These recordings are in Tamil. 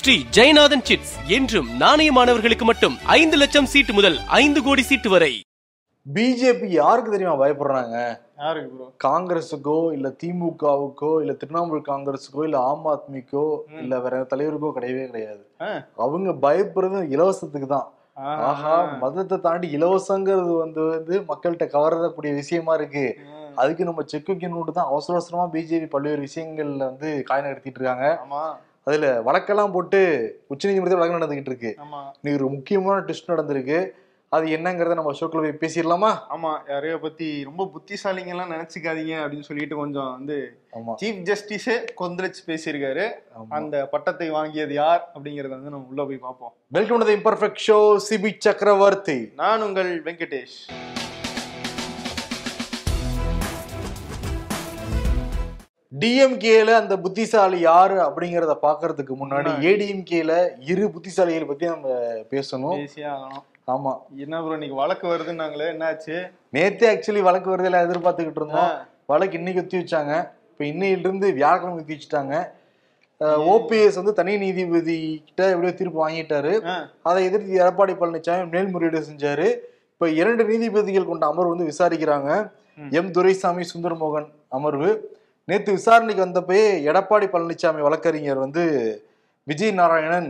ஸ்ரீ ஜெயநாதன் சிட்ஸ் என்றும் நாணயமானவர்களுக்கு மட்டும் ஐந்து லட்சம் சீட்டு முதல் ஐந்து கோடி சீட்டு வரை. பிஜேபி யாருக்கு தெரியுமா பயப்படுறாங்க? யாருக்கு ப்ரோ காங்கிரஸுக்கோ இல்ல திமுகவுக்கோ இல்ல திரிணாமுல் காங்கிரஸுக்கோ இல்ல ஆம் ஆத்மிக்கோ இல்ல வேற தலைவருக்கோ கிடையவே கிடையாது. அவங்க பயப்படுறது இலவசத்துக்கு தான். ஆஹா மதத்தை தாண்டி இலவசங்கிறது வந்து வந்து மக்கள்கிட்ட கவரக்கூடிய விஷயமா இருக்கு. அதுக்கு நம்ம செக் வைக்கணும்னு தான் அவசர அவசரமா பிஜேபி பல்வேறு விஷயங்கள்ல வந்து காய் நகர்த்திட்டு இருக்காங்க. ஆமா. அதுல வழக்கெல்லாம் போட்டு உச்சநீதிமன்றத்தில் வழக்கு நடந்துகிட்டு இருக்கு. இன்னைக்கு ஒரு முக்கியமான டெஸ்ட் நடந்திருக்கு. அது என்னங்கறத நம்ம ஷோக்கில் போய் பேசிடலாமா? ஆமா. யாரையோ பத்தி ரொம்ப புத்திசாலிங்க எல்லாம் நினைச்சுக்காதீங்க அப்படின்னு சொல்லிட்டு கொஞ்சம் வந்து சீஃப் ஜஸ்டிஸே கொந்தளிச்சு பேசியிருக்காரு. அந்த பட்டத்தை வாங்கியது யார் அப்படிங்கறத வந்து நம்ம உள்ள போய் பார்ப்போம். Welcome to the imperfect show Sibi Chakravarthy நான் உங்கள் வெங்கடேஷ். டிஎம்கேல அந்த புத்திசாலி யாரு அப்படிங்கறத பாக்குறதுக்கு முன்னாடி. ஏடிஎம்கேல இரு புத்திசாலிகள் பத்தி நம்ம பேசணும். ஆமா. என்ன ப்ரோ இன்னைக்கு வழக்கு வருதுன்னாங்களே என்னாச்சு? நேத்தே ஆக்சுவலி வழக்கு வருதுல எதிர்பார்த்துக்கிட்டு இருந்தோம். வழக்கு இன்னைக்கு ஒத்தி வச்சாங்க. இப்ப இன்னையில இருந்து வியாழக்கிழமை ஒத்தி வச்சுட்டாங்க. ஓபிஎஸ் வந்து தனி நீதிபதி கிட்ட எப்படியோ தீர்ப்பு வாங்கிட்டாரு. அதை எதிர்த்து எடப்பாடி பழனிசாமி மேல்முறையீடு செஞ்சாரு. இப்ப இரண்டு நீதிபதிகள் கொண்ட அமர்வு வந்து விசாரிக்கிறாங்க. எம். துரைசாமி சுந்தரமோகன் அமர்வு. நேற்று விசாரணைக்கு வந்தப்பயே எடப்பாடி பழனிசாமி வழக்கறிஞர் வந்து விஜய் நாராயணன்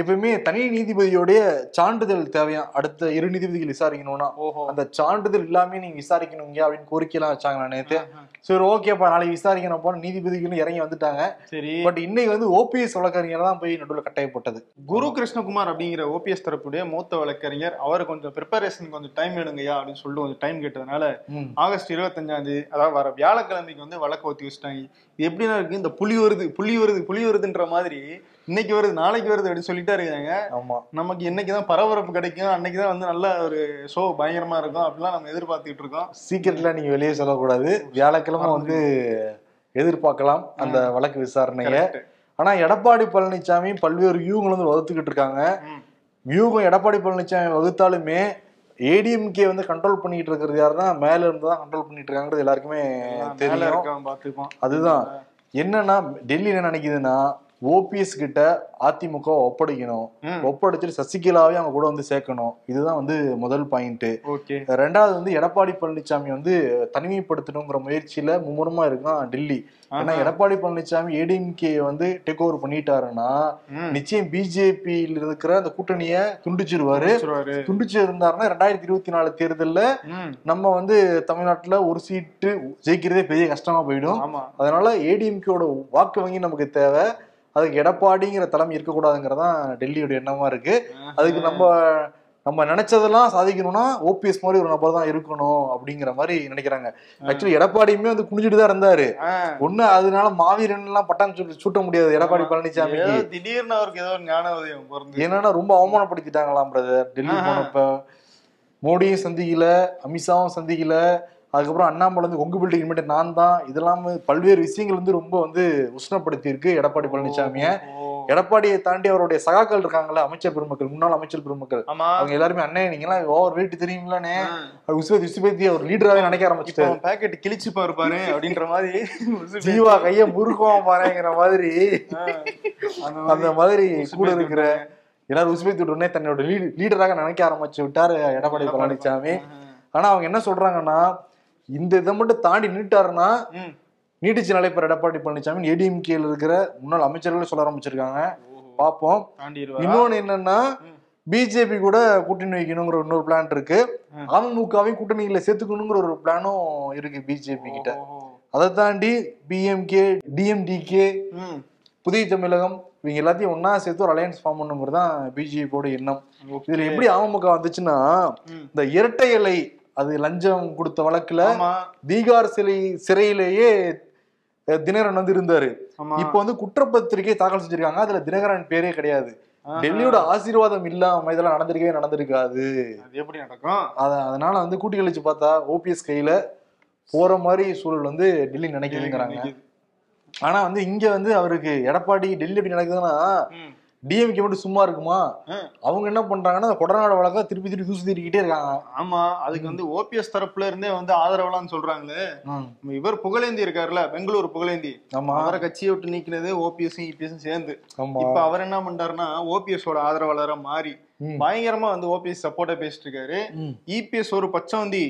எப்பயுமே தனி நீதிபதியோடைய சான்றிதழ் தேவையா? அடுத்த இரு நீதிபதிகள் விசாரிக்கணும்னா. ஓஹோ. அந்த சான்றிதழ் இல்லாம நீங்க விசாரிக்கணுங்க அப்படின்னு கோரிக்கைலாம் வச்சாங்க நேத்து? ஆஹா. சரி ஓகேப்பா நாளைக்கு விசாரிக்கணும் நீதிபதிகள் இறங்கி வந்துட்டாங்க. சரி. பட் இன்னைக்கு வந்து ஓபிஎஸ் வழக்கறிஞர் தான் போய் நடுவில் கட்டாயப்பட்டது. குரு கிருஷ்ணகுமார் அப்படிங்கிற ஓபிஎஸ் தரப்புடைய மூத்த வழக்கறிஞர் அவர் கொஞ்சம் ப்ரிப்பரேஷன் கொஞ்சம் டைம் வேணுங்கய்யா அப்படின்னு சொல்லிட்டு கொஞ்சம் டைம் கேட்டதுனால. ஆகஸ்ட் இருபத்தஞ்சாம் தேதி அதாவது வர வியாழக்கிழமைக்கு வந்து வழக்கு ஒத்தி வச்சுட்டாங்க. எப்படின்னா இருக்கு? இந்த புலி வருது புலி வருது புலி வருதுன்ற மாதிரி இன்னைக்கு வருது நாளைக்கு வருது அப்படின்னு சொல்லிட்டே இருக்காங்க. ஆமா. நமக்கு இன்னைக்கு தான் பரபரப்பு கிடைக்கும். அன்னைக்கு தான் வந்து நல்ல ஒரு ஷோ பயங்கரமா இருக்கும். அப்படிலாம் நம்ம எதிர்பார்த்துக்கிட்டு இருக்கோம். சீக்கிரட்ல நீங்க வெளியே சொல்லக்கூடாது. வியாழக்கிழமை வந்து எதிர்பார்க்கலாம் அந்த வழக்கு விசாரணைய. ஆனா எடப்பாடி பழனிசாமி பல்வேறு வியூகங்கள் வந்து வகுத்துக்கிட்டு இருக்காங்க. வியூகம் எடப்பாடி பழனிசாமி வகுத்தாலுமே ஏடிஎம்கே வந்து கண்ட்ரோல் பண்ணிட்டு இருக்கிறது யாருன்னா மேல இருந்து தான் கண்ட்ரோல் பண்ணிட்டு இருக்காங்கிறது எல்லாருக்குமே இருக்கவன் பார்த்துப்போம் அதுதான். என்னன்னா டெல்லி என்ன நினைக்குதுன்னா ஓபிஎஸ் கிட்ட அதிமுக ஒப்படைக்கணும். ஒப்படைச்சிட்டு சசிகலாவே அவங்க கூட வந்து சேர்க்கணும் இதுதான் வந்து முதல் பாயிண்ட் ரெண்டாவது வந்து எடப்பாடி பழனிசாமி வந்து தனிமைப்படுத்தணுங்கிற முயற்சியில மும்முரமா இருக்கான் டெல்லி ஏன்னா. எடப்பாடி பழனிசாமி ஏடிஎம்கே வந்து டேக் ஓவர் பண்ணிட்டாருன்னா. நிச்சயம் பிஜேபியில் இருக்கிற அந்த கூட்டணியை துண்டிச்சிருவாரு. துண்டிச்சு இருந்தாருன்னா ரெண்டாயிரத்தி இருபத்தி நாலு தேர்தல்ல. நம்ம வந்து தமிழ்நாட்டுல ஒரு சீட்டு ஜெயிக்கிறதே பெரிய கஷ்டமா போயிடும் அதனால ஏடிஎம்கேவோட வாக்கு வங்கி நமக்கு தேவை அதுக்கு எடப்பாடிங்கிற தலைமை இருக்கக்கூடாதுங்கிறதான் டெல்லியோட எண்ணமா இருக்கு. அதுக்கு நம்ம நம்ம நினைச்சதெல்லாம் சாதிக்கணும்னா ஓபிஎஸ் மாதிரி ஒரு நபர் தான் இருக்கணும் அப்படிங்கிற மாதிரி நினைக்கிறாங்க. ஆக்சுவலி எடப்பாடியுமே வந்து குனிஞ்சிட்டு தான் இருந்தாரு. ஒண்ணு அதனால மாவீரன் எல்லாம் பட்டம் சுட்டு முடியாது எடப்பாடி பழனிசாமிக்கு ஏதோ திடீர்னு அவருக்கு ஏதோ ஞான உதயம் என்னன்னா ரொம்ப அவமானப்படுத்திட்டாங்களாம் பிரதர் டெல்லி. போனப்ப. மோடியும் சந்திக்கல அமித்ஷாவும் சந்திக்கல அதுக்கப்புறம் அண்ணாமலை வந்து கொங்கு பில்டிங் மட்டும் நான் தான். இதெல்லாம் பல்வேறு விஷயங்கள் வந்து ரொம்ப வந்து உஷ்ணப்படுத்தி இருக்கு எடப்பாடி பழனிசாமிய. எடப்பாடியை தாண்டி அவருடைய சகாக்கள் இருக்காங்கல்ல அமைச்சர் பெருமக்கள் முன்னாள் அமைச்சர் பெருமக்கள். அவங்க எல்லாருமே அண்ணே நீங்க எல்லாம் ஓவர் ரேட்டு தெரியுமில்லனே ஆ. உசுபதி உசுபதி அவர் லீடராவே நினைக்க அவன் பாக்கெட் கிழிச்சு பாருப்பாரு அப்படின்ற மாதிரி ஜீவா கைய முறுக்குவான் பாருங்கிற மாதிரி. அந்த மாதிரி கூட இருக்கிற எல்லாரும் உசுபேத்தி உடனே தன்னோட லீடராக நினைக்க ஆரம்பிச்சு விட்டாரு எடப்பாடி பழனிசாமி ஆனா அவங்க என்ன சொல்றாங்கன்னா இந்த இதை மட்டும் தாண்டி நீட்டாருன்னா. நீடிச்சு நிலைப்பெற எடப்பாடி பழனிசாமி ஏடிஎம்கேல இருக்கிற முன்னாள் அமைச்சர்களே சொல்ல ஆரம்பிச்சிருக்காங்க பார்ப்போம்? இன்னொன்னு என்னன்னா. பிஜேபி கூட கூட்டணி வைக்கணுங்கிற இன்னொரு பிளான் இருக்கு. அமமுகவையும் கூட்டணியில சேர்த்துக்கணுங்கிற ஒரு பிளானும் இருக்கு பிஜேபி கிட்ட. அதை தாண்டி பிஎம்கே டிஎம்டிகே. புதிய தமிழகம் இவங்க எல்லாத்தையும் ஒண்ணா சேர்த்து ஒரு அலையன்ஸ் ஃபார்ம் பண்ணுங்கிறது தான் பிஜேபியோட எண்ணம். இதுல எப்படி அமமுக வந்துச்சுன்னா. இந்த இரட்டை இலை அது லஞ்சம் கொடுத்த வழக்குல பீகார் சிலை சிறையிலேயே தினகரன் வந்து இருந்தாரு. இப்போ வந்து குற்றப்பத்திரிகை தாக்கல் செஞ்சிருக்காங்க. அதுல தினகரன் பேரே கிடையாது. டெல்லியோட ஆசீர்வாதம் இல்லாம இதெல்லாம் நடந்திருக்கவே நடந்திருக்காது. அது எப்படி நடக்கும்? அத அதனால வந்து கூட்டி கழிச்சு பார்த்தா ஓபிஎஸ் கையில போற மாதிரி சூழல் வந்து டெல்லி நினைக்குதுங்கிறாங்க. ஆனா வந்து இங்க வந்து அவருக்கு எடப்பாடி டெல்லி எப்படி நடக்குதுன்னா. டிஎம்கே மட்டும் சும்மா இருக்குமா? அவங்க என்ன பண்றாங்கன்னா கொடநாடு வழக்கா திருப்பி திருப்பி தூசு திருக்கிட்டே இருக்காங்க. ஆமா அதுக்கு வந்து ஓபிஎஸ் தரப்புல இருந்தே வந்து ஆதரவெல்லாம் சொல்றாங்களே. இவர் புகழேந்தி இருக்காருல்ல பெங்களூர் புகழேந்தி. ஆமா. அவரை கட்சியை விட்டு நீக்கினது ஓபிஎஸ் இபிஎஸ் சேர்ந்து. இப்ப அவர் என்ன பண்றாருன்னா ஓபிஎஸ் ஓட ஆதரவாளரா மாறி. பயங்கரமா வந்து ஓபிஎஸ் சப்போர்ட்டா பேசிட்டு இருக்காரு. இபிஎஸ் ஒரு பச்சவந்தி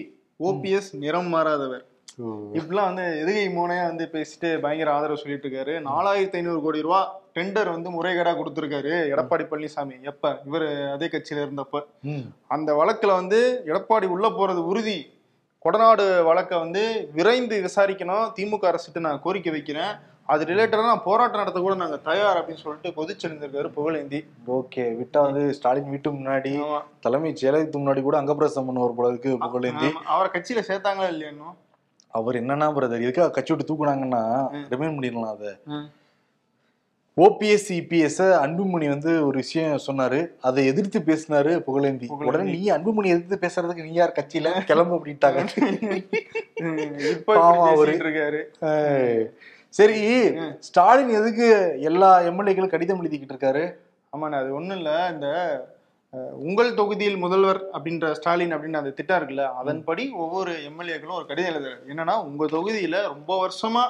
ஓபிஎஸ் நிறம் மாறாதவர். இப்படிலாம் வந்து எதுகை மோனையா வந்து பேசிட்டு பயங்கர ஆதரவு சொல்லிட்டு இருக்காரு நாலாயிரத்தி ஐநூறு கோடி ரூபா டெண்டர் வந்து முறைகேடா கொடுத்திருக்காரு எடப்பாடி பழனிசாமி. எப்ப? இவர் அதே கட்சியில இருந்தப்ப. அந்த வழக்குல வந்து எடப்பாடி உள்ள போறது உறுதி. கொடநாடு வழக்கை வந்து விரைந்து விசாரிக்கணும். திமுக அரசுக்கு நான் கோரிக்கை வைக்கிறேன். அது ரிலேட்டடா நான் போராட்டம் நடத்த கூட நாங்க தயார் அப்படின்னு சொல்லிட்டு கொதிச்செழுந்திருக்காரு புகழேந்தி. ஓகே விட்டா வந்து ஸ்டாலின் வீட்டு முன்னாடி ஆமா. தலைமைச் செயலகத்துக்கு முன்னாடி கூட அங்கப்பிரசம் பண்ணுவார் போல இருக்கு புகழேந்தி. அவரை கட்சியில சேர்த்தாங்களா இல்லையா இன்னும்? அவர் என்னன்னா பிரதர் எதுக்காக கட்சி விட்டு தூக்குனாங்கன்னா ரிமைண்ட் பண்ணிடலாம் அதை. ஓபிஎஸ் இபிஎஸ் அன்புமணி வந்து ஒரு விஷயம் சொன்னாரு. அதை எதிர்த்து பேசினாரு புகழேந்தி. உடனே நீ அன்புமணி எதிர்த்து பேசுறதுக்கு நீ யார் கட்சியில? கிளம்பு அப்படின்ட்டாங்க. அவரு. சரி ஸ்டாலின் எதுக்கு எல்லா எம்எல்ஏக்களும் கடிதம் எழுதிக்கிட்டு இருக்காரு? ஆமாண்ணே அது ஒண்ணும் இல்ல. இந்த உங்கள் தொகுதியில் முதல்வர் அப்படின்ற ஸ்டாலின் அப்படின்னு அந்த திட்டம் இருக்குல்ல அதன்படி ஒவ்வொரு எம்எல்ஏக்களும் ஒரு கடிதம் எழுதுறாரு. என்னன்னா உங்க தொகுதியில ரொம்ப வருஷமா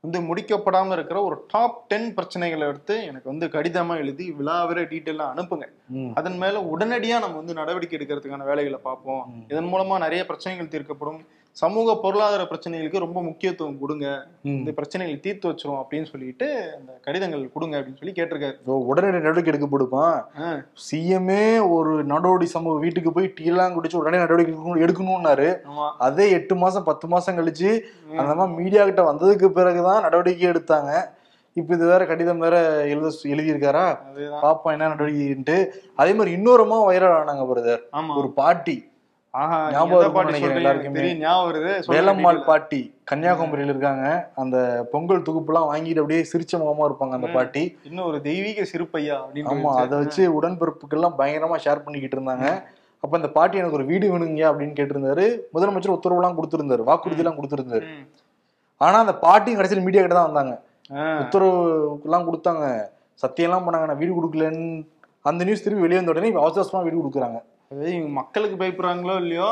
வந்து முடிக்கப்படாம இருக்கிற ஒரு டாப் டென் பிரச்சனைகளை எடுத்து எனக்கு வந்து கடிதமா எழுதி விழாவிர டீட்டெயிலாம் அனுப்புங்க. அதன் மேல உடனடியா நம்ம வந்து நடவடிக்கை எடுக்கிறதுக்கான வேலைகளை பார்ப்போம். இதன் மூலமா நிறைய பிரச்சனைகள் தீர்க்கப்படும். சமூக பொருளாதார பிரச்சனைகளுக்கு ரொம்ப முக்கியத்துவம் கொடுங்க. இந்த பிரச்சனைகளை தீர்த்து வச்சிரும் அப்படின்னு சொல்லிட்டு அந்த கடிதங்கள் கொடுங்க அப்படின்னு சொல்லி கேட்டிருக்காரு. உடனடி நடவடிக்கை எடுக்கப்படுப்பான் ஆ. சிஎம்ஏ ஒரு நடவடி சமூக வீட்டுக்கு போய் டீ எல்லாம் குடிச்சு உடனே நடவடிக்கை எடுக்கணும்- எடுக்கணும்னாரு. அதே எட்டு மாசம் பத்து மாசம் கழிச்சு அந்த மாதிரி மீடியா கிட்ட வந்ததுக்கு பிறகுதான் நடவடிக்கை எடுத்தாங்க. இப்ப இது வேற கடிதம் வேற எழுத எழுதியிருக்காரா? பாப்போம் என்ன நடவடிக்கைன்ட்டு. அதே மாதிரி இன்னொருமா வைரல் ஆனாங்க பிரதர் ஒரு பாட்டி. வேலம்மாள். பாட்டி கன்னியாகுமரியில இருக்காங்க. அந்த பொங்கல் தொகுப்புலாம் வாங்கிட்டு அப்படியே சிரிச்ச முகமா இருப்பாங்க அந்த. பாட்டி. இன்னும் ஒரு தெய்வீக சிறுப்பையா ஆமா அதை வச்சு உடன்பிறப்புக்கெல்லாம் பயங்கரமா ஷேர் பண்ணிக்கிட்டு இருந்தாங்க. அப்ப அந்த பாட்டி எனக்கு ஒரு வீடு வேணுங்க அப்படின்னு கேட்டிருந்தாரு. முதலமைச்சர் உத்தரவுலாம் கொடுத்திருந்தாரு. வாக்குறுதி எல்லாம் கொடுத்திருந்தாரு. ஆனா அந்த பாட்டியும் கடைசியில் மீடியா கிட்ட தான் வந்தாங்க. உத்தரவு எல்லாம் கொடுத்தாங்க. சத்தியம்லாம் பண்ணாங்க. நான் வீடு கொடுக்கலன்னு அந்த நியூஸ் திரும்பி வெளியே வந்த உடனே அவசரமா வீடு கொடுக்குறாங்க. அதாவது இவங்க மக்களுக்கு பயப்படுறாங்களோ இல்லையோ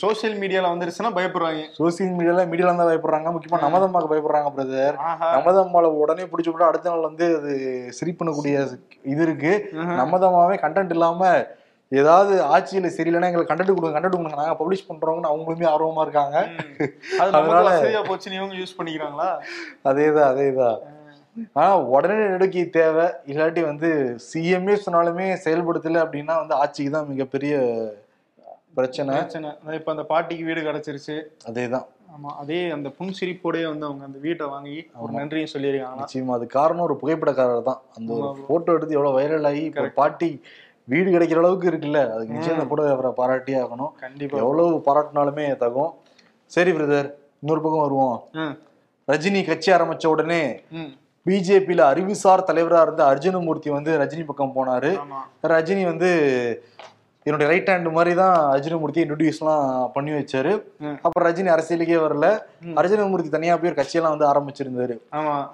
சோசியல் மீடியால வந்துருச்சுன்னா பயப்படுறாங்க. சோசியல் மீடியால மீடியால தான் பயப்படுறாங்க. முக்கியமா நமதம்மாக்கு பயப்படுறாங்க பிரதர் நமதம்மால உடனே பிடிச்சு விட்டா அடுத்த நாள் வந்து அது சரி பண்ணக்கூடிய இது இருக்கு. நமதம்மாவே கண்டென்ட் இல்லாம ஏதாவது ஆட்சியில சரியில்லைன்னா எங்களுக்கு கண்டென்ட் கொடுங்க கண்டென்ட் கொடுங்க. நாங்க பப்ளிஷ் பண்றோங்கன்னு அவங்களுமே ஆர்வமா இருக்காங்க. அதனால- வசதியா போச்சுன்னு இவங்க யூஸ் பண்ணிக்கிறாங்களா? அதேதான் அதேதான். ஆனா உடனே நடவடிக்கை தேவை. இல்லாட்டி வந்து சிஎம்ஏ சொன்னாலுமே செயல்படுத்தல அப்படின்னா வந்து ஆட்சிக்கு தான் மிகப்பெரிய பிரச்சனை. பிரச்சனை. இப்ப அந்த பாட்டிக்கு வீடு கிடைச்சிருச்சு. அதேதான். ஆமா அதே அந்த புன்சிரிப்போடயே வந்து அவங்க அந்த வீட்டை வாங்கி ஒரு நன்றியும் சொல்லியிருக்காங்க. நிச்சயமா அது காரணம் ஒரு புகைப்படக்காரர் தான். அந்த ஒரு. போட்டோ எடுத்து எவ்வளவு வைரல் ஆகி இப்ப பாட்டி வீடு கிடைக்கிற அளவுக்கு இருக்குல்ல அதுக்கு நிச்சயம் அந்த போட்டோ அவரை பாராட்டியே ஆகணும். கண்டிப்பா. எவ்வளவு பாராட்டினாலுமே தகும். சரி பிரதர் இன்னொரு பக்கம் வருவோம். ரஜினி கட்சி ஆரம்பிச்ச உடனே பிஜேபியில அறிவுசார் தலைவரா இருந்த அர்ஜுனமூர்த்தி வந்து ரஜினி பக்கம் போனாரு. ரஜினி வந்து என்னுடைய ரைட் ஹேண்ட் மாதிரி தான் அர்ஜுனமூர்த்தி இன்ட்ரடியூஸ்லாம் பண்ணி வச்சாரு. அப்புறம் ரஜினி அரசியலுக்கே வரல. அர்ஜுனமூர்த்தி தனியா போய் ஒரு கட்சியெல்லாம் வந்து ஆரம்பிச்சிருந்தாரு.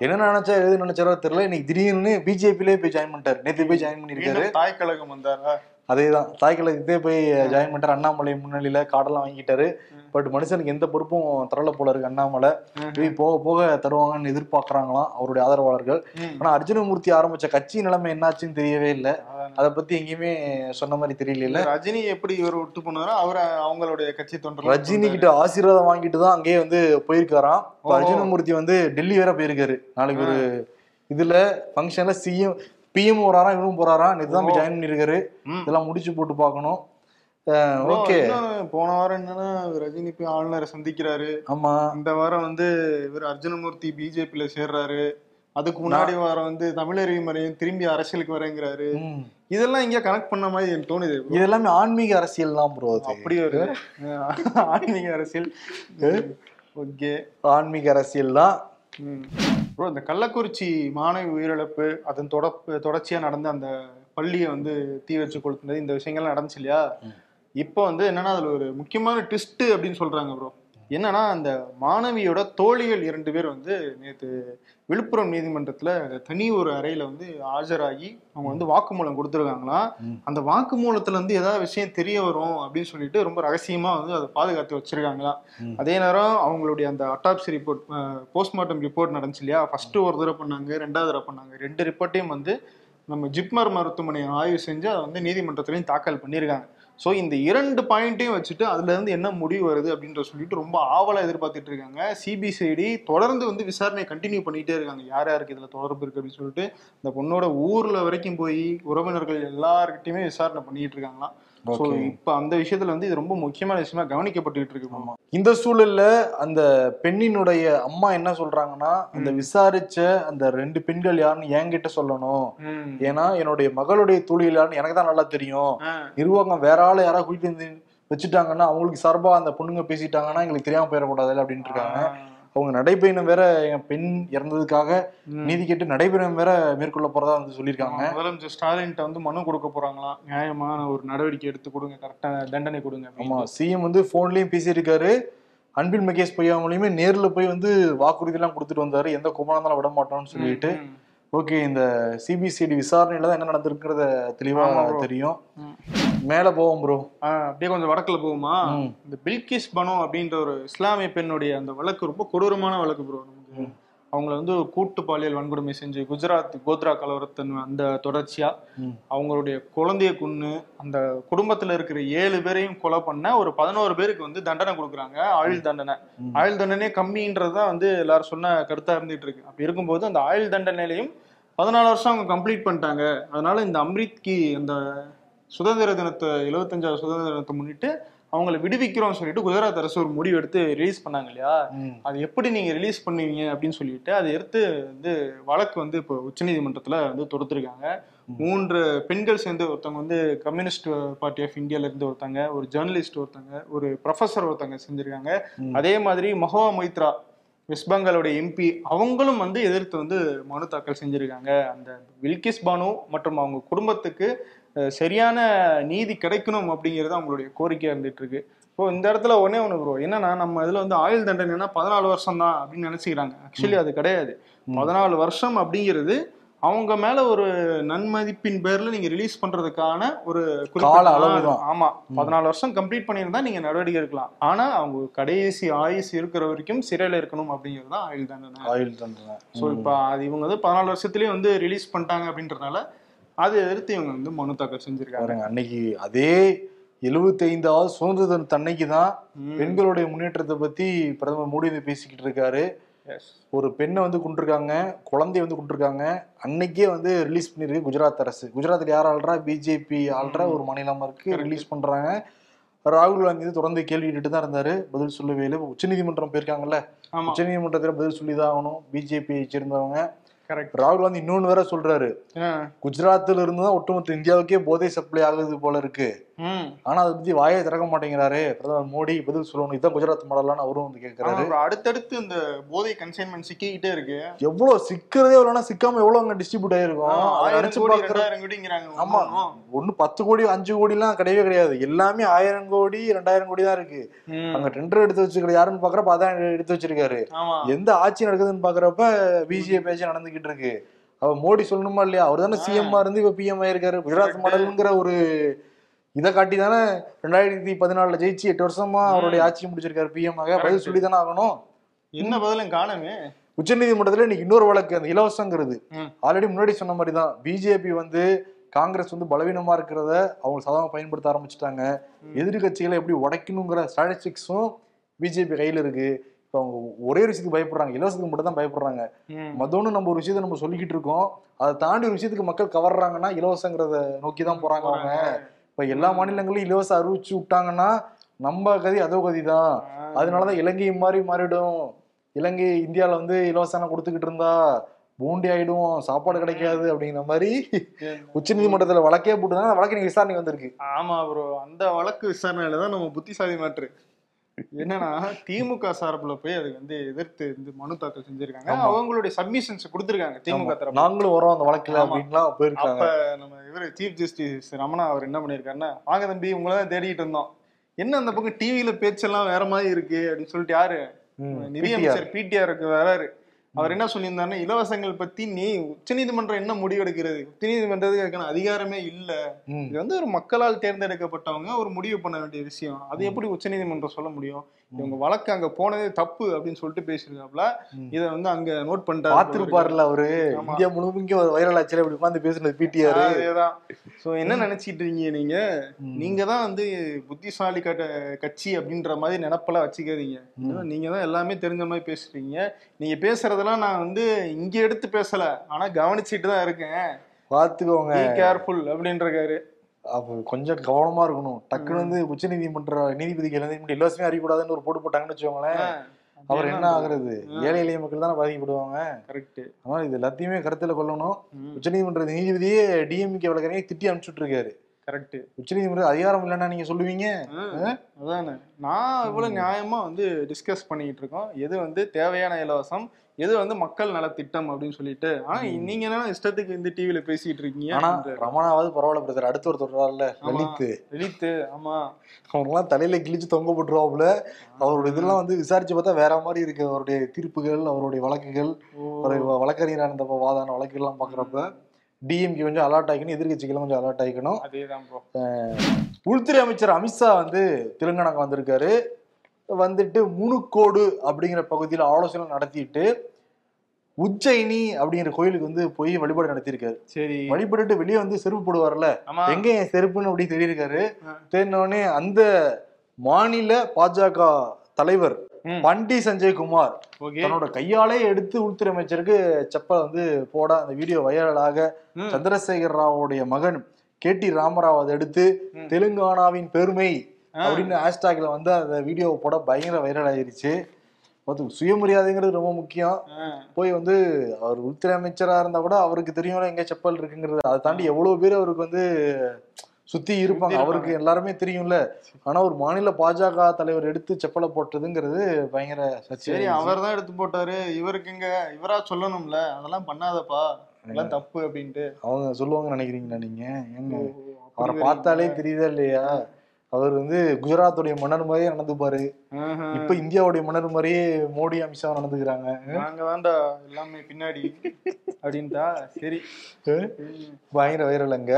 என்ன நினைச்சா எது நினைச்சாரோ தெரியல. இன்னைக்கு திடீர்னு பிஜேபிலே போய் ஜாயின் பண்ணிட்டாரு. நேத்து போய் ஜாயின் பண்ணிருக்காரு தாய் கழகம் வந்தாரா? அதேதான். தாய்க்கலகத்தே போய் ஜாயின் பண்ணிட்டாரு. அண்ணாமலை முன்னிலையில காடெல்லாம் வாங்கிட்டாரு. பட் மனுஷனுக்கு எந்த பொறுப்பும் தரல போல இருக்கு அண்ணாமலை. போய் போக போக தருவாங்கன்னு எதிர்பார்க்கறாங்களாம் அவருடைய ஆதரவாளர்கள். ஆனா அர்ஜுனமூர்த்தி ஆரம்பிச்ச கட்சி நிலைமை என்னாச்சுன்னு தெரியவே இல்லை. அதை பத்தி எங்கேயுமே சொன்ன மாதிரி தெரியல ரஜினி எப்படி இவர் விட்டு போனாரோ அவரை அவங்களுடைய கட்சி தொண்டர் ரஜினி கிட்ட ஆசீர்வாதம் வாங்கிட்டு தான் அங்கேயே வந்து போயிருக்காராம். அர்ஜுனமூர்த்தி வந்து டெல்லி வேற போயிருக்காரு. நாளைக்கு ஒரு இதுல ஃபங்க்ஷன்ல சிஎம் பிஎம் இவனும் போறாராம் நேத்து தான் போய் ஜாயின் பண்ணிருக்காரு ம். இதெல்லாம் முடிச்சு போட்டு பார்க்கணும். ஓகே. போன வாரம் என்னன்னா ரஜினி போய் ஆளுநரை சந்திக்கிறாரு. ஆமா. இந்த வாரம் வந்து இவர் அர்ஜுனமூர்த்தி பிஜேபியில சேர்றாரு. அதுக்கு முன்னாடி வாரம் வந்து தமிழறிவு மறையும் திரும்பி அரசியலுக்கு வரேங்கிறாரு. இதெல்லாம் இங்க கனெக்ட் பண்ண மாதிரி எனக்கு தோணுது. இது எல்லாமே ஆன்மீக அரசியல் தான் ப்ரோ அப்படி ஒரு ஆன்மீக அரசியல். ஓகே. ஆன்மீக அரசியல் தான். ப்ரோ இந்த கள்ளக்குறிச்சி மாணவி உயிரிழப்பு அதன் தொட தொடர்ச்சியா நடந்த அந்த பள்ளியை வந்து தீ வச்சு கொளுத்துனது இந்த விஷயங்கள்லாம் நடந்துச்சு இல்லையா? இப்போ வந்து என்னன்னா அதுல ஒரு முக்கியமான ட்விஸ்ட் அப்படின்னு சொல்றாங்க ப்ரோ என்னன்னா அந்த மாணவியோட தோழிகள் இரண்டு பேர் வந்து நேத்து விழுப்புரம் நீதிமன்றத்துல தனி ஒரு அறையில வந்து ஆஜராகி அவங்க வந்து வாக்குமூலம் கொடுத்துருக்காங்களாம். ம். அந்த வாக்குமூலத்துல இருந்து ஏதாவது விஷயம் தெரிய வரும் அப்படின்னு சொல்லிட்டு ரொம்ப ரகசியமா வந்து அதை பாதுகாத்து வச்சிருக்காங்களாம். அதே நேரம் அவங்களுடைய அந்த அட்டாப்சி ரிப்போர்ட் போஸ்ட்மார்ட்டம் ரிப்போர்ட் நடந்துச்சு இல்லையா? ஃபர்ஸ்ட் ஒரு தடவை பண்ணாங்க ரெண்டாவது தடவை பண்ணாங்க. ரெண்டு ரிப்போர்ட்டையும் வந்து நம்ம ஜிப்மர் மருத்துவமனை ஆய்வு செஞ்சு அதை வந்து நீதிமன்றத்திலையும் தாக்கல் பண்ணியிருக்காங்க. ஸோ இந்த இரண்டு பாயிண்ட்டையும் வச்சுட்டு அதுலேருந்து என்ன முடிவு வருது அப்படின்ற சொல்லிட்டு ரொம்ப ஆவலாக எதிர்பார்த்துட்டு இருக்காங்க. சிபிசிஐடி தொடர்ந்து வந்து விசாரணை கண்டினியூ பண்ணிகிட்டே இருக்காங்க. யார் யாருக்கு இதில் தொடர்பு இருக்கு அப்படின்னு சொல்லிட்டு இந்த பொண்ணோட ஊரில் வரைக்கும் போய் உறவினர்கள் எல்லாருக்கிட்டையுமே விசாரணை பண்ணிகிட்டு இருக்காங்களாம். ஸோ. இப்போ அந்த விஷயத்துல வந்து இது ரொம்ப முக்கியமான விஷயமா கவனிக்கப்பட்டுட்டு இருக்கு. இந்த சூழல்ல அந்த பெண்ணினுடைய அம்மா என்ன சொல்றாங்கன்னா அந்த விசாரிச்ச அந்த ரெண்டு பெண்கள் யாருன்னு என்கிட்ட சொல்லணும். ஏன்னா என்னுடைய மகளுடைய தோழிகள் யாருன்னு எனக்கு தான் நல்லா தெரியும். நிர்வாகம் வேற ஆளு யாராவது கூட்டிட்டு வந்து வச்சுட்டாங்கன்னா அவங்களுக்கு சார்பா அந்த பொண்ணுங்க பேசிட்டாங்கன்னா எங்களுக்கு தெரியாம போயிடக்கூடாது அப்படின்ட்டு இருக்காங்க. அவங்க நடைபயணம் வேற என் பெண் இறந்ததுக்காக. நீதி கேட்டு நடைபயணம் வேற மேற்கொள்ள போறதா வந்து சொல்லியிருக்காங்க. முதலமைச்சர் ஸ்டாலின்ட்ட வந்து மனு கொடுக்க போறாங்களாம் நியாயமான ஒரு நடவடிக்கை எடுத்து கொடுங்க கரெக்டா தண்டனை கொடுங்க ஆமா. சிஎம் வந்து போன்லயும் பேசியிருக்காரு. அன்பில் மகேஷ் பொய்யா மூலியமே நேர்ல போய் வந்து வாக்குறுதி எல்லாம் கொடுத்துட்டு வந்தாரு. எந்த குமாரம் விட மாட்டோம்னு சொல்லிட்டு. ஓகே இந்த சிபிசிஐடி விசாரணையில தான் என்ன நடந்திருக்கிறத தெளிவா ஆமா bro. தெரியும். மேல போவோம் ப்ரோ அப்படியே கொஞ்சம் வடக்குல போகுமா. இந்த பில்கிஸ் பனோ அப்படின்ற ஒரு இஸ்லாமிய பெண்ணுடைய அந்த வழக்கு ரொம்ப கொடூரமான வழக்கு ப்ரோ நமக்கு அவங்கள வந்து கூட்டு பாலியல் வன்கொடுமை செஞ்சு குஜராத் கோத்ரா கலவரத்தின் அந்த தொடர்ச்சியா. அவங்களுடைய குழந்தைய கொன்னு அந்த குடும்பத்துல இருக்கிற ஏழு பேரையும் கொலை பண்ண ஒரு பதினோரு பேருக்கு வந்து தண்டனை கொடுக்குறாங்க ஆயுள் தண்டனை. ஆயுள் தண்டனை கம்மின்றதுதான் வந்து எல்லாரும் சொன்ன கருத்தா இருந்துட்டு இருக்கு அப்படி இருக்கும்போது அந்த ஆயுள் தண்டனையிலையும் பதினாலு வருஷம் அவங்க கம்ப்ளீட் பண்ணிட்டாங்க அதனால இந்த அம்ரித்கி அந்த சுதந்திர தினத்தை எழுபத்தஞ்சாவது சுதந்திர தினத்தை முன்னிட்டு அவங்கள விடுவிக்கிறோம்னு சொல்லிட்டு குஜராத் அரசு ஒரு முடிவு எடுத்து ரிலீஸ் பண்ணாங்க இல்லையா. அது எப்படி நீங்க ரிலீஸ் பண்ணுவீங்க அப்படின்னு சொல்லிட்டு அதை எடுத்து வந்து வழக்கு வந்து இப்போ உச்சநீதிமன்றத்துல வந்து தொடுத்திருக்காங்க. மூன்று பெண்கள் சேர்ந்து ஒருத்தவங்க வந்து கம்யூனிஸ்ட் பார்ட்டி ஆஃப் இந்தியால இருந்து ஒருத்தங்க ஒரு ஜேர்னலிஸ்ட் ஒருத்தங்க ஒரு ப்ரொஃபசர் ஒருத்தங்க செஞ்சிருக்காங்க. அதே மாதிரி மஹோவா மொய்த்ரா வெஸ்ட் பெங்காலோட எம்பி அவங்களும் வந்து எதிர்த்து வந்து மனு தாக்கல் செஞ்சிருக்காங்க. அந்த வில்கிஸ் பானு மற்றும் அவங்க குடும்பத்துக்கு சரியான நீதி கிடைக்கணும் அப்படிங்கிறது அவங்களுடைய கோரிக்கையா இருந்துட்டு இருக்கு இப்போ இந்த இடத்துல ஒன்னே ஒன்று ப்ரோ என்னன்னா நம்ம இதுல வந்து ஆயுள் தண்டனைனா பதினாலு வருஷம் தான் அப்படின்னு நினைச்சுக்கிறாங்க. ஆக்சுவலி அது கிடையாது. பதினாலு வருஷம் அப்படிங்கிறது அவங்க மேல ஒரு நன்மதிப்பின் பேர்ல நீங்க ரிலீஸ் பண்றதுக்கான ஒரு கால. அளவுதான். ஆமா. பதினாலு வருஷம் கம்ப்ளீட் பண்ணியிருந்தா நீங்க நடவடிக்கை எடுக்கலாம். ஆனா அவங்க கடைசி ஆயுசு இருக்கிற வரைக்கும் சிறையில இருக்கணும் அப்படிங்கிறது தான் ஆயுள் தண்டனை. ஆயுள் தண்டனை. ஸோ இப்போ அது இவங்க வந்து பதினாலு வருஷத்துலயே வந்து ரிலீஸ் பண்ணிட்டாங்க அப்படின்றதுனால அதை எதிர்த்து இவங்க வந்து மனு தாக்கல் செஞ்சிருக்காங்க. அன்னைக்கு அதே எழுபத்தைந்தாவது சுதந்திர தினத்து அன்னைக்கு தான். பெண்களுடைய முன்னேற்றத்தை பத்தி பிரதமர் மோடி வந்து பேசிக்கிட்டு இருக்காரு. Yes. ஒரு பெண்ணை வந்து கொண்டிருக்காங்க குழந்தைய வந்து கொண்டிருக்காங்க அன்னைக்கே வந்து ரிலீஸ் பண்ணிருக்கு குஜராத் அரசு. குஜராத்தில் யார் ஆள்றா? பிஜேபி ஆள்ற? ஒரு மாநிலமா இருக்கு. ரிலீஸ் பண்றாங்க. ராகுல் காந்தி வந்து தொடர்ந்து கேள்வி கேட்டுட்டு தான் இருந்தாரு. பதில் சொல்லவே இல்லை. உச்சநீதிமன்றம் போயிருக்காங்கல்ல. உச்சநீதிமன்றத்துல பதில் சொல்லி தான் ஆகணும் பிஜேபி சேர்ந்தவங்க. ராகுல் காந்தி இன்னொன்னு வேற சொல்றாரு. குஜராத்ல இருந்து தான் ஒட்டுமொத்த இந்தியாவுக்கே போதை சப்ளை ஆகுது போல இருக்கு. ஆனா அதை பத்தி வாயை திறக்க மாட்டேங்கிறாரு. பிரதமர் மோடி பதில் சொல்லணும். இதுதான் குஜராத் மாடலான்னு அவரும் வந்து கேட்கிறாரு. அடுத்தடுத்து இந்த போதை கன்சைன்மெண்ட் சிக்கிக்கிட்டே இருக்கு. எவ்வளவு சிக்கிறதே எவ்வளவுனா சிக்காம எவ்வளவு அங்க டிஸ்ட்ரிபியூட் ஆயிருக்கும். ஆமா. ஒண்ணு பத்து கோடி அஞ்சு கோடி எல்லாம் கிடையவே கிடையாது. எல்லாமே ஆயிரம் கோடி ரெண்டாயிரம் கோடி தான் இருக்கு. அங்க டெண்டர் எடுத்து வச்சுக்கிறது யாருன்னு பாக்குறப்ப அதான் எடுத்து வச்சிருக்காரு. எந்த ஆட்சி நடக்குதுன்னு பாக்குறப்ப பிஜேபி ஆட்சி நடந்துகிட்டு இருக்கு. அவ மோடி சொல்லணுமா இல்லையா? அவர் தானே சிஎம் இருந்து இப்ப பிஎம் ஆயிருக்காரு. குஜராத். மாடலுங்கிற ஒரு இதை காட்டி தானே ரெண்டாயிரத்தி பதினாலுல ஜெயிச்சு எட்டு வருஷமா அவருடைய ஆட்சி முடிச்சிருக்காரு பிஎம் ஆக. பதில். சொல்லி தானே ஆகணும். என்ன பதிலும் காணுமே உச்சநீதிமன்றத்துல இன்னைக்கு இன்னொரு வழக்கு அந்த இலவசங்கிறது. ஆல்ரெடி முன்னாடி சொன்ன மாதிரி தான் பிஜேபி வந்து காங்கிரஸ் வந்து பலவீனமா இருக்கிறத அவங்க சாதகமா பயன்படுத்த ஆரம்பிச்சுட்டாங்க. எதிர்கட்சிகளை எப்படி உடைக்கணுங்கிற ஸ்ட்ராட்டஜிக்ஸும் பிஜேபி கையில இருக்கு. இப்போ அவங்க ஒரே ஒரு விஷயத்துக்கு பயப்படுறாங்க. இலவசத்துக்கு மட்டும் தான் பயப்படுறாங்க. ம். மதம்னு நம்ம ஒரு விஷயத்தை நம்ம சொல்லிக்கிட்டு இருக்கோம். அதை தாண்டி ஒரு விஷயத்துக்கு மக்கள் கவர்றாங்கன்னா இலவசங்கிறத நோக்கி தான் போறாங்க அவங்க. இப்ப எல்லா மாநிலங்களும் இலவசம் அறிவிச்சு விட்டாங்கன்னா நம்ம கதி அதோ கதி தான் அதனாலதான் இலங்கை மாதிரி மாறிடும். இலங்கை இந்தியால வந்து இலவசம் கொடுத்துக்கிட்டு இருந்தா பூண்டி ஆயிடும் சாப்பாடு கிடைக்காது அப்படிங்கிற மாதிரி உச்ச நீதிமன்றத்துல வழக்கே போட்டுதான் வழக்கு நீங்க விசாரணை வந்திருக்கு. ஆமா ப்ரோ அந்த வழக்கு விசாரணையில தான் நம்ம புத்திசாலி மாற்று என்னன்னா திமுக சார்புல போய் அதுக்கு வந்து எதிர்த்து வந்து மனு தாக்கல் செஞ்சிருக்காங்க. அவங்களுடைய சப்மிஷன்ஸ் கொடுத்திருக்காங்க திமுக தரப்பு நாங்களும் வரோம் அந்த வழக்குல. அப்படின்லாம் போயிருக்காங்க. நம்ம இவரு சீஃப் ஜஸ்டிஸ் ரமணா அவர் என்ன பண்ணிருக்காருன்னா வாங்க தம்பி உங்களை தான் தேடிட்டு இருந்தோம். என்ன அந்த பக்கம் டிவியில பேச்செல்லாம் வேற மாதிரி இருக்கு அப்படின்னு சொல்லிட்டு யாரு? நிதியமைச்சர் பிடிஆருக்கு வராரு. அவர் என்ன சொல்லியிருந்தாருன்னா இலவசங்கள் பத்தி நீ உச்சநீதிமன்றம் என்ன முடிவெடுக்கிறது? உச்சநீதிமன்றத்துக்கு அதுக்கான அதிகாரமே இல்ல. இது வந்து ஒரு மக்களால் தேர்ந்தெடுக்கப்பட்டவங்க ஒரு முடிவு பண்ண வேண்டிய விஷயம். அது எப்படி உச்சநீதிமன்றம் சொல்ல முடியும்? இவங்க வழக்கு அங்க போனதே தப்பு அப்படின்னு சொல்லிட்டு பேசியிருக்காப்ல இத வந்து அங்க நோட் பண்ணிட்டாரு பார்த்திருப்பாருல அவரு. இந்தியா முழுமைக்கு ஒரு வைரல் ஆச்சுல இப்படி உட்காந்து பேசுனது பிடிஆர் அதேதான். சோ என்ன நினைச்சிட்டு இருக்கீங்க நீங்க? நீங்க தான் வந்து புத்திசாலி கட்ட கட்சி அப்படின்ற மாதிரி நினப்பெல்லாம் வச்சுக்காதீங்க. நீங்க தான் எல்லாமே தெரிஞ்ச மாதிரி பேசுறீங்க நீங்க பேசுறதெல்லாம் நான் வந்து இங்க எடுத்து பேசல ஆனா கவனிச்சிட்டு தான் இருக்கேன். பாத்துக்கோங்க பி கேர்ஃபுல் அப்படின்றாரு அப்ப கொஞ்சம் கவனமா இருக்கணும். டக்குனு வந்து உச்ச நீதிமன்ற நீதிபதிகள் வந்து இலவசமே அறியக்கூடாதுன்னு ஒரு போட்டு போட்டாங்கன்னு வச்சுக்கோங்களேன். அவர் என்ன ஆகுறது? ஏழை எளிய மக்கள் தானே பாதிக்கப்படுவாங்க. கரெக்ட் அதனால இது எல்லாத்தையுமே கருத்துல கொள்ளணும். உச்சநீதிமன்ற நீதிபதியே டிஎம்கே வழக்கறிஞரை திட்டி அனுப்பிச்சுட்டு இருக்காரு கரெக்ட் உச்சநீதிமன்ற அதிகாரம் இல்லைன்னா நீங்க சொல்லுவீங்க? அதானே. நான் இவ்வளவு நியாயமா வந்து டிஸ்கஸ் பண்ணிட்டு இருக்கோம். எது வந்து தேவையான இலவசம் எது வந்து மக்கள் நலத்திட்டம் அப்படின்னு சொல்லிட்டு ஆனா நீங்க என்ன இஷ்டத்துக்கு இந்த டிவில பேசிட்டு இருக்கீங்க ஆனா. ரமணாவது பரவாயில்ல பிரதர் அடுத்து ஒரு தொடரால ஆமா. லலித்து. லலித்து ஆமா. அவங்கெல்லாம் தலையில கிழிச்சு தொங்க போட்டுருவாப்புல. அவரோட இதெல்லாம் வந்து விசாரிச்சு பார்த்தா வேற மாதிரி இருக்கு. அவருடைய தீர்ப்புகள் அவருடைய வழக்குகள் ஒரு வழக்கறிஞராக இருந்தப்ப வாதான வழக்குகள்லாம் பாக்குறப்ப டிஎம்கே கொஞ்சம் அலர்ட் ஆகிக்கணும் எதிர்கட்சிகளும் கொஞ்சம் அலர்ட் ஆகிக்கணும் உள்துறை அமைச்சர் அமித்ஷா வந்து தெலுங்கானாக்கு வந்திருக்காரு. வந்துட்டு முனுக்கோடு அப்படிங்கிற பகுதியில் ஆலோசனை நடத்திட்டு உஜ்ஜயினி அப்படிங்கிற கோயிலுக்கு வந்து போய் வழிபாடு நடத்தியிருக்காரு சரி வழிபட்டுட்டு வெளியே வந்து செருப்பு போடுவார்ல எங்க என் செருப்புன்னு அப்படி தெரியிருக்காரு ஆ. தெரிஞ்ச அந்த மாநில பாஜக தலைவர். பண்டி சஞ்சய் குமார் தன்னோட கையாலே எடுத்து உள்துறை அமைச்சருக்கு செப்பல் வந்து போட அந்த வீடியோ வைரலாக. சந்திரசேகர் ராவோடைய மகன் கே டி ராமராவ் அதை எடுத்து. தெலுங்கானாவின் பெருமை. அப்படின்னு ஹேஷ்டாக்ல வந்து அந்த வீடியோவை போட பயங்கர வைரல் ஆயிருச்சு. பார்த்து சுயமரியாதைங்கிறது ரொம்ப முக்கியம். போய் வந்து அவர் உள்துறை அமைச்சரா இருந்தா கூட அவருக்கு தெரியும்ல எங்க செப்பல் இருக்குங்கிறது. அதை தாண்டி எவ்வளவு பேர் அவருக்கு வந்து சுத்தி இருப்பாங்க. அவருக்கு எல்லாருமே தெரியும்ல. ஆனா ஒரு மாநில பாஜக தலைவர் எடுத்து செப்பலை போட்டதுங்கிறது பயங்கர சரி அவர் தான் எடுத்து போட்டாரு. இவருக்கு எங்க இவரா சொல்லணும்ல. அதெல்லாம் பண்ணாதப்பா. அதெல்லாம் தப்பு அப்படின்ட்டு. அவங்க சொல்லுவாங்கன்னு நினைக்கிறீங்களா நீங்க? ஏங்க? ஓ, அப்படி அவரை? பார்த்தாலே தெரியுதா இல்லையா? அவர் வந்து குஜராத்துடைய மன்னர் மாதிரியே நடந்துப்பாரு. இப்ப இந்தியாவுடைய மன்னர் மாதிரியே மோடி அமித்ஷா நடந்துக்கிறாங்க. நாங்க தான்டா எல்லாமே பின்னாடி அப்படின்ட்டா சரி. பயங்கர வைரல் அங்க.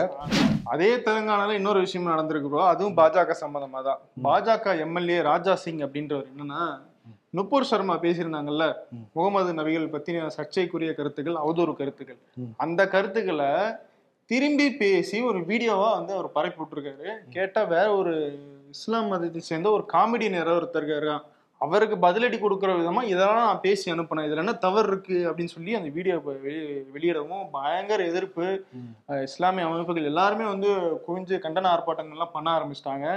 அதே தெலுங்கானால இன்னொரு விஷயம் நடந்திருக்கு. அதுவும் பாஜக சம்பந்தமா தான் பாஜக எம்எல்ஏ ராஜா சிங் அப்படின்றவர் என்னன்னா நுப்பூர் சர்மா பேசியிருந்தாங்கல்ல முகமது நபிகள் பத்தின சர்ச்சைக்குரிய கருத்துக்கள் அவதூறு கருத்துக்கள். அந்த கருத்துக்களை திரும்பி பேசி ஒரு வீடியோவா வந்து அவர் பரப்பி விட்டுருக்காரு. கேட்டா வேற ஒரு இஸ்லாம் மதத்தை சேர்ந்த ஒரு காமெடி நேரம் ஒருத்தர் இருக்காரு அவருக்கு பதிலடி கொடுக்குற விதமா இதெல்லாம் நான் பேசி அனுப்பினேன். இதுல என்ன தவறு இருக்கு அப்படின்னு சொல்லி அந்த வீடியோ வெளியிடவும் பயங்கர எதிர்ப்பு. இஸ்லாமிய அமைப்புகள் எல்லாருமே வந்து குவிஞ்சு கண்டன ஆர்ப்பாட்டங்கள்லாம் பண்ண ஆரம்பிச்சிட்டாங்க.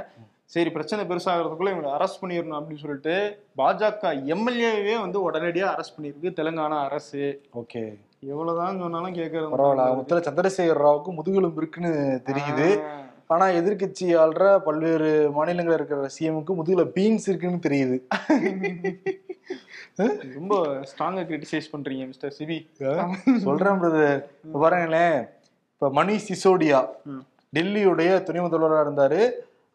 சரி பிரச்சனை பெருசாகிறதுக்குள்ள இவங்களை அரெஸ்ட் பண்ணிடணும் அப்படின்னு சொல்லிட்டு பாஜக எம்எல்ஏவே வந்து உடனடியா அரெஸ்ட் பண்ணியிருக்கு தெலுங்கானா அரசு. ஓகே. எவ்வளவுதான் சொன்னாலும் கேட்கறது பரவாயில்ல. முதல்ல சந்திரசேகர் ராவுக்கு முதுகெலும்பு இருக்குன்னு தெரியுது. ஆனா எதிர்க்கட்சி ஆள்ற பல்வேறு மாநிலங்கள் இருக்கிற சிஎம்க்கு முதுகுல பீன்ஸ் இருக்குன்னு தெரியுது. ரொம்ப ஸ்ட்ராங்கா கிரிட்டிசைஸ் பண்றீங்க மிஸ்டர் சிவி சொல்றேன் பிரதர் இப்ப பாருங்களேன். இப்ப மணிஷ் சிசோடியா. டெல்லியுடைய துணை முதல்வராக இருந்தாரு.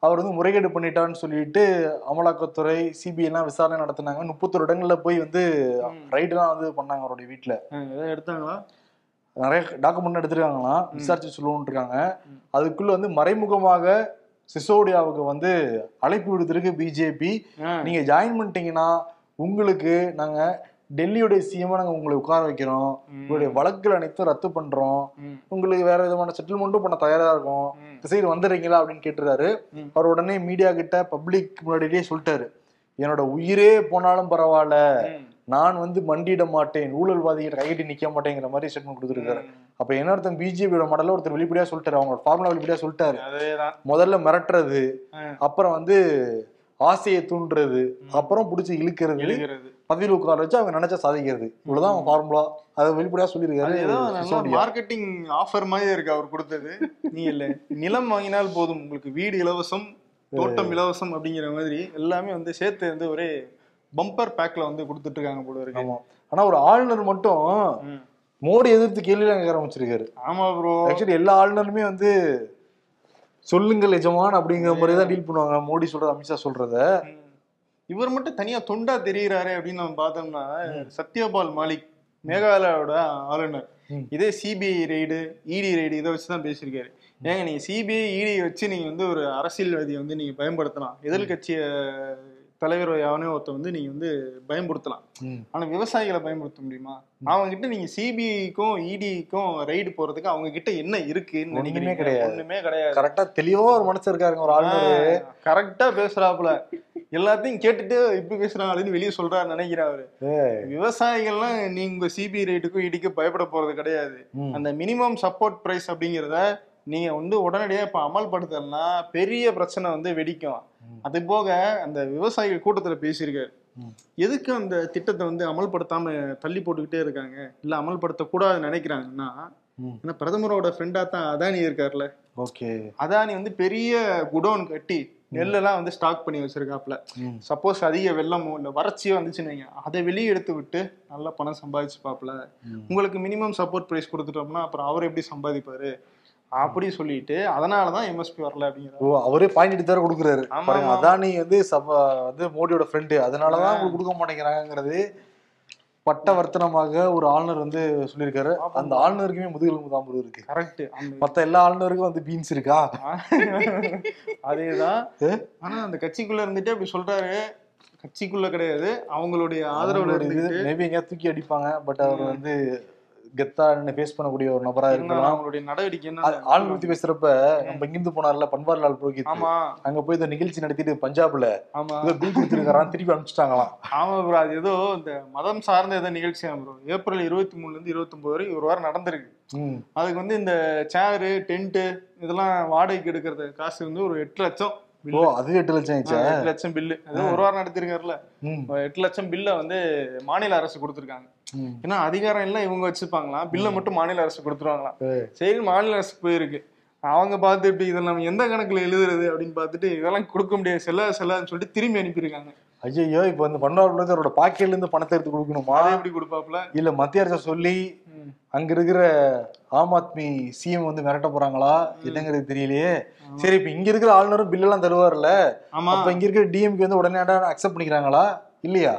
அவர் வந்து முறைகேடு பண்ணிட்டான்னு சொல்லிட்டு அமலாக்கத்துறை சிபிஐ எல்லாம் விசாரணை நடத்தினாங்க. முப்பத்தொரு இடங்கள்ல போய் வந்து ரைடுலாம் வந்து பண்ணாங்க அவருடைய வீட்டுல ஏதாவது எடுத்தாங்களா? நிறைய டாக்குமெண்ட் எடுத்திருக்காங்களாம். விசாரிச்சு சொல்லுவோம்னு இருக்காங்க. அதுக்குள்ள வந்து மறைமுகமாக சிசோடியாவுக்கு வந்து அழைப்பு விடுத்திருக்கு பிஜேபி நீங்க ஜாயின் பண்ணிட்டீங்கன்னா உங்களுக்கு நாங்க டெல்லியுடைய சிஎம் நாங்க உங்களை உட்கார வைக்கிறோம். உங்களுடைய வழக்குகள் அனைத்தும் ரத்து பண்றோம். உங்களுக்கு வேற விதமான செட்டில்மெண்ட்டும் பண்ண தயாரா இருக்கும். இந்த சைடு வந்துடுறீங்களா அப்படின்னு கேட்டிருக்காரு ம். அவர் உடனே மீடியா கிட்ட பப்ளிக் முன்னாடியே சொல்லிட்டாரு. என்னோட உயிரே போனாலும் பரவாயில்ல. நான் வந்து மண்டியிட மாட்டேன். ஊழல்வாதிகிட்ட கைகட்டி நிக்க மாட்டேங்கிற மாதிரி ஸ்டேட்மெண்ட் கொடுத்துருக்காரு. அப்ப என்ன அர்த்தம்? பிஜேபியோட மாடல ஒருத்தர் வெளிப்படையா சொல்லிட்டாரு. அவங்க ஃபார்முலா வெளிப்படையா சொல்லிட்டாரு. முதல்ல மிரட்டுறது. அப்புறம் வந்து ஆசையை தூண்டுறது. அப்புறம் பிடிச்சி இழுக்கிறது. பதவியில் உட்கார வச்சு அவங்க நினைச்சா சாதிக்கிறது. இவ்வளவுதான் அவங்க ஃபார்முலா அதை வெளிப்படையா சொல்லியிருக்காரு. மார்க்கெட்டிங் ஆஃபர் மாதிரி இருக்கு அவர் கொடுத்தது. நீ இல்ல. நிலம் வாங்கினால் போதும். உங்களுக்கு வீடு இலவசம் தோட்டம் இலவசம் அப்படிங்கிற மாதிரி எல்லாமே வந்து சேர்த்து வந்து ஒரே பம்பர் பேக்ல வந்து கொடுத்துட்டு இருக்காங்க போல இருக்கு. ஆமா. ஆனா ஒரு ஆளுநர் மட்டும். மோடி எதிர்த்து கேள்வி கேட்க ஆரம்பிச்சிருக்காரு. ஆமா ப்ரோ ஆக்சுவலி எல்லா ஆளுநருமே வந்து சொல்லுங்கள் எஜமான் அப்படிங்கிற மாதிரி தான் டீல் பண்ணுவாங்க. மோடி சொல்றது அமித்ஷா சொல்றத. இவர் மட்டும் தனியா தொண்டா தெரியுறாரு அப்படின்னு நம்ம பார்த்தோம்னா சத்யபால் மாலிக் மேகாலயோட ஆளுநர். இதே சிபிஐ ரெய்டு இடி ரெய்டு இதை வச்சு தான் பேசியிருக்காரு. ஏங்க நீங்க சிபிஐ இடி வச்சு நீங்க வந்து ஒரு அரசியல்வாதியை வந்து நீங்க பயன்படுத்தலாம். எதிர்கட்சிய தலைவர் எவனோ ஒருத்த வந்து நீங்க வந்து பயன்படுத்தலாம். ஆனா விவசாயிகளை பயன்படுத்த முடியுமா? அவங்க கிட்ட நீங்க சிபிஐக்கும் இடிக்கும் ரைடு போறதுக்கு அவங்க கிட்ட என்ன இருக்குன்னு நினைக்கிறீங்க? கிடையாது. ஒண்ணுமே கிடையாது. கரெக்டா தெளிவா ஒரு மனுஷன் இருக்காருங்க ஒரு ஆளுநர். கரெக்டா பேசுறாப்புல. எல்லாத்தையும் கேட்டுட்டு இப்படி பேசுறாங்கன்னு வெளியே சொல்றாரு நினைக்கிறேன் அவரு. விவசாயிகள்லாம் நீங்க சிபிஐ ரேட்டுக்கும் இடிக்கும் பயப்பட போறது கிடையாது. அந்த மினிமம் சப்போர்ட் பிரைஸ் அப்படிங்கிறத நீங்க வந்து உடனடியா இப்ப அமல்படுத்தலன்னா பெரிய பிரச்சனை வந்து வெடிக்கும். அது போக அந்த விவசாயிகள் கூட்டத்துல பேசியிருக்காரு. எதுக்கு அந்த திட்டத்தை வந்து அமல்படுத்தாம தள்ளி போட்டுக்கிட்டே இருக்காங்க? இல்ல அமல்படுத்த கூடாதுன்னு நினைக்கிறாங்கன்னா. ஏன்னா பிரதமரோட ஃப்ரெண்டா தான் அதானி இருக்காருல்ல ஓகே. அதானி வந்து பெரிய குடோன் கட்டி நெல்லெல்லாம் வந்து ஸ்டாக் பண்ணி வச்சிருக்காப்ல. சப்போஸ் அதிக வெள்ளமோ இல்ல வறட்சியோ வந்துச்சுன்னு வைங்க அதை வெளியே எடுத்து விட்டு நல்லா பணம் சம்பாதிச்சுப்பாப்ல. ம். உங்களுக்கு மினிமம் சப்போர்ட் பிரைஸ் கொடுத்துட்டோம்னா அப்புறம் அவர் எப்படி சம்பாதிப்பாரு? அப்படி சொல்லிட்டு அதனாலதான் எம்எஸ்பி வரல அப்படிங்கிறாரு. ஓ அவரே பாயிண்ட் எடுத்து வேற கொடுக்குறாரு. பாருங்க. அதானி வந்து சப வந்து மோடியோட ஃப்ரெண்டு அதனாலதான் உங்களுக்கு கொடுக்க மாட்டேங்கிறாங்கிறது பட்ட வர்த்தனமாக ஒரு ஆளுநர் வந்து சொல்லியிருக்காரு. அந்த ஆளுநருக்குமே முதுகெலும்பு தான் bro இருக்கு. கரெக்ட் மத்த எல்லா ஆளுநருக்கும் வந்து பீன்ஸ் இருக்கா? அதேதான்? ஆனா அந்த கட்சிக்குள்ள இருந்துட்டு அப்படி சொல்றாரு. கட்சிக்குள்ள கிடையாது. அவங்களுடைய ஆதரவுல இருந்துட்டு மேபி எங்கேயா தூக்கி அடிப்பாங்க. பட் அவர் வந்து கெத்தா ஃபேஸ் பண்ணக்கூடிய ஒரு நபரா இருக்கலாம். அவங்களுடைய நடவடிக்கை என்ன ஆளுநர் பத்தி பேசுறப்ப நம்ம இங்கிருந்து போனார்ல பன்வாரிலால் புரோஹித். அங்க போய் இந்த நிகழ்ச்சி நடத்திட்டு பஞ்சாப்ல ஆமா. ஏதோ பில் கொடுத்துருக்காராம் திருப்பி அனுப்பிச்சிட்டாங்களாம். ஆமா ப்ரோ அது ஏதோ இந்த மதம் சார்ந்த ஏதோ நிகழ்ச்சியா ப்ரோ ஏப்ரல் இருபத்தி மூணுல இருந்து இருபத்தி வரை ஒரு வாரம் நடந்திருக்கு. அதுக்கு வந்து இந்த சேரு டென்ட் இதெல்லாம் வாடகைக்கு எடுக்கிறது காசு வந்து ஒரு எட்டு லட்சம். ஓ. அதுவே எட்டு லட்சம் ஆயிடுச்சா? எட்டு லட்சம் பில்லு அது ஒரு வாரம் நடத்திருக்காருல்ல. ம். எட்டு லட்சம் பில்லை வந்து மாநில அரசு கொடுத்துருக்காங்க. ஏன்னா அதிகாரம் எல்லாம் இவங்க வச்சுப்பாங்களாம். பில்லை மட்டும் மாநில அரசு கொடுத்துருவாங்களாம். சரி. மாநில அரசு போயிருக்கு. அவங்க பார்த்துட்டு இதை நம்ம எந்த கணக்குல எழுதுறது அப்படின்னு பார்த்துட்டு இதெல்லாம் கொடுக்க முடியாது. செல்லாது செல்லாதுன்னு சொல்லிட்டு திரும்பி அனுப்பியிருக்காங்க. ஐயோ இப்ப வந்து பன்வாரில இருந்து அவரோட பாக்கெட்ல இருந்து பணத்தை எடுத்து கொடுக்கணுமா? எப்படி கொடுப்பாப்புல? இல்ல மத்திய அரசு சொல்லி. அங்க இருக்கிற ஆம் ஆத்மி சிஎம் வந்து மிரட்ட போறாங்களா? என்னங்கிறது தெரியலையே. சரி இப்ப இங்க இருக்கிற ஆளுநரும் பில் எல்லாம் தருவார்ல? அப்ப இங்க இருக்கிற டிஎம்கே வந்து உடனே அக்செப்ட் பண்ணிக்கிறாங்களா? இல்லையா?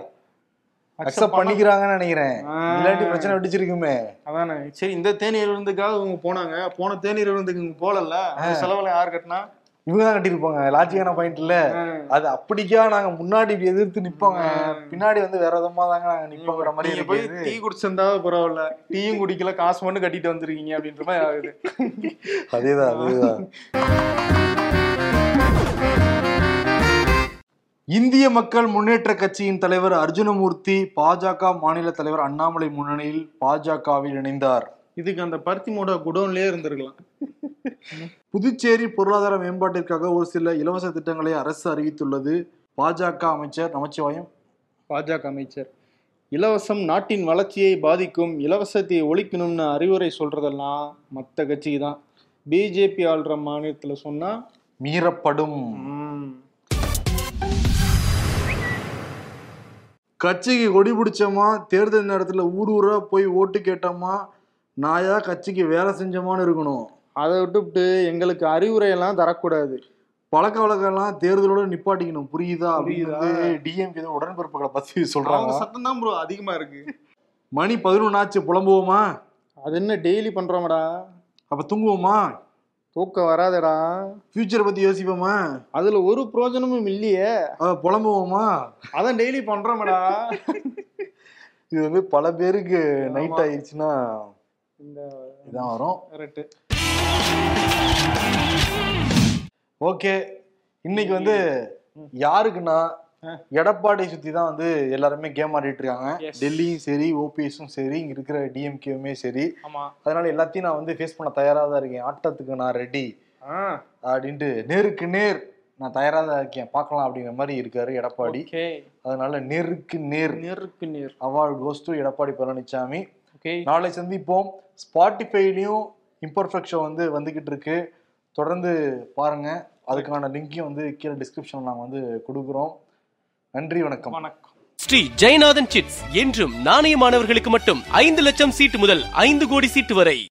அக்செப்ட் பண்ணிக்கிறாங்கன்னு நினைக்கிறேன். இல்லாட்டி பிரச்சனை வெடிச்சிருக்குமே. அதானே. சரி இந்த தேநீர் விருந்துக்காக இவங்க போனாங்க. போன தேநீர் விருந்துக்கு இவங்க போகல செலவுல யார் கட்டினா? இவங்க தான் கட்டியிருப்பாங்க. லாஜிக்கான பாயிண்ட் இல்ல. அது அப்படிக்கா நாங்க முன்னாடி எதிர்த்து நிப்போங்க. பின்னாடி வந்து வேற விதமா தாங்க நாங்க நிப்போங்கிற மாதிரி போய் டீ குடிச்சிருந்தாவது பரவாயில்ல. டீயும் குடிக்கல காசு மட்டும் கட்டிட்டு வந்திருக்கீங்க அப்படின்ற மாதிரி ஆகுது. அதேதான் அதேதான். இந்திய மக்கள் முன்னேற்ற கட்சியின் தலைவர் அர்ஜுனமூர்த்தி பாஜக மாநில தலைவர் அண்ணாமலை முன்னணியில் பாஜகவில் இணைந்தார். இதுக்கு அந்த பருத்தி மூட குடோன்லயே இருந்திருக்கலாம். புதுச்சேரி பொருளாதார மேம்பாட்டிற்காக ஒரு சில இலவச திட்டங்களை அரசு அறிவித்துள்ளது. பாஜக அமைச்சர் நமச்சிவாயம். பாஜக அமைச்சர். இலவசம் நாட்டின் வளர்ச்சியை பாதிக்கும் இலவசத்தை ஒழிக்கணும்னு அறிவுரை சொல்றதெல்லாம் மத்த கட்சிக்கு தான் பிஜேபி ஆள்ற மாநிலத்துல சொன்னா மீறப்படும். கட்சிக்கு கொடி பிடிச்சோமா? தேர்தல் நேரத்துல ஊர் ஊரா போய் ஓட்டு கேட்டோமா? நாயா கட்சிக்கு வேலை செஞ்சோமான்னு இருக்கணும். அதை விட்டுவிட்டு எங்களுக்கு அறிவுரை எல்லாம் தரக்கூடாது. பழக்க வழக்கம்லாம் தேர்தலோட நிப்பாட்டிக்கணும். புரியுதா? அப்படின்னு? டிஎம்கே உடன்பிறப்புகளை பத்தி சொல்றாங்க. சத்தம் தான் ப்ரோ அதிகமா இருக்கு. மணி பதினொன்னு ஆச்சு புலம்புவோமா? அது என்ன டெய்லி பண்றோமடா? அப்ப தூங்குவோமா? தூக்கம் வராதடா. ஃபியூச்சரை பத்தி யோசிப்போமா? அதுல ஒரு பிரயோஜனமும் இல்லையே. புலம்புவோமா? அதான் டெய்லி பண்றோமடா. இது வந்து பல பேருக்கு நைட் ஆயிடுச்சுன்னா இந்த இதான் வரும். ஓகே. இன்னைக்கு வந்து யாருக்குன்னா எடப்பாடி சுத்தி தான் வந்து எல்லாருமே கேம் ஆடிட்டு இருக்காங்க. டெல்லியும் சரி ஓபிஎஸும் சரி இங்க இருக்கிற டிஎம்கேவுமே சரி. அதனால எல்லாத்தையும் நான் வந்து ஃபேஸ் பண்ண தயாரா தான் இருக்கேன். ஆட்டத்துக்கு நான் ரெடி அப்படின்ட்டு நேருக்கு நேர். நான் தயாரா தான் இருக்கேன். பார்க்கலாம் அப்படிங்கிற மாதிரி இருக்காரு எடப்பாடி. அதனால நேருக்கு நேர். நேருக்கு நேர். Award goes to Edappadi Palaniswami நாளை சந்திப்போம். ஸ்பாட்டிஃபைலையும் இம்பர்ஃபெக்ட் ஷோ வந்து வந்துக்கிட்டு இருக்கு. தொடர்ந்து பாருங்க. அதுக்கான லிங்கையும் வந்து கீழே டிஸ்கிரிப்ஷன் நாங்கள் வந்து கொடுக்குறோம். நன்றி வணக்கம். வணக்கம். ஸ்ரீ ஜெயநாதன் சிட்ஸ் என்றும் நாணயமானவர்களுக்கு மட்டும் ஐந்து லட்சம் சீட்டு முதல் ஐந்து கோடி சீட்டு வரை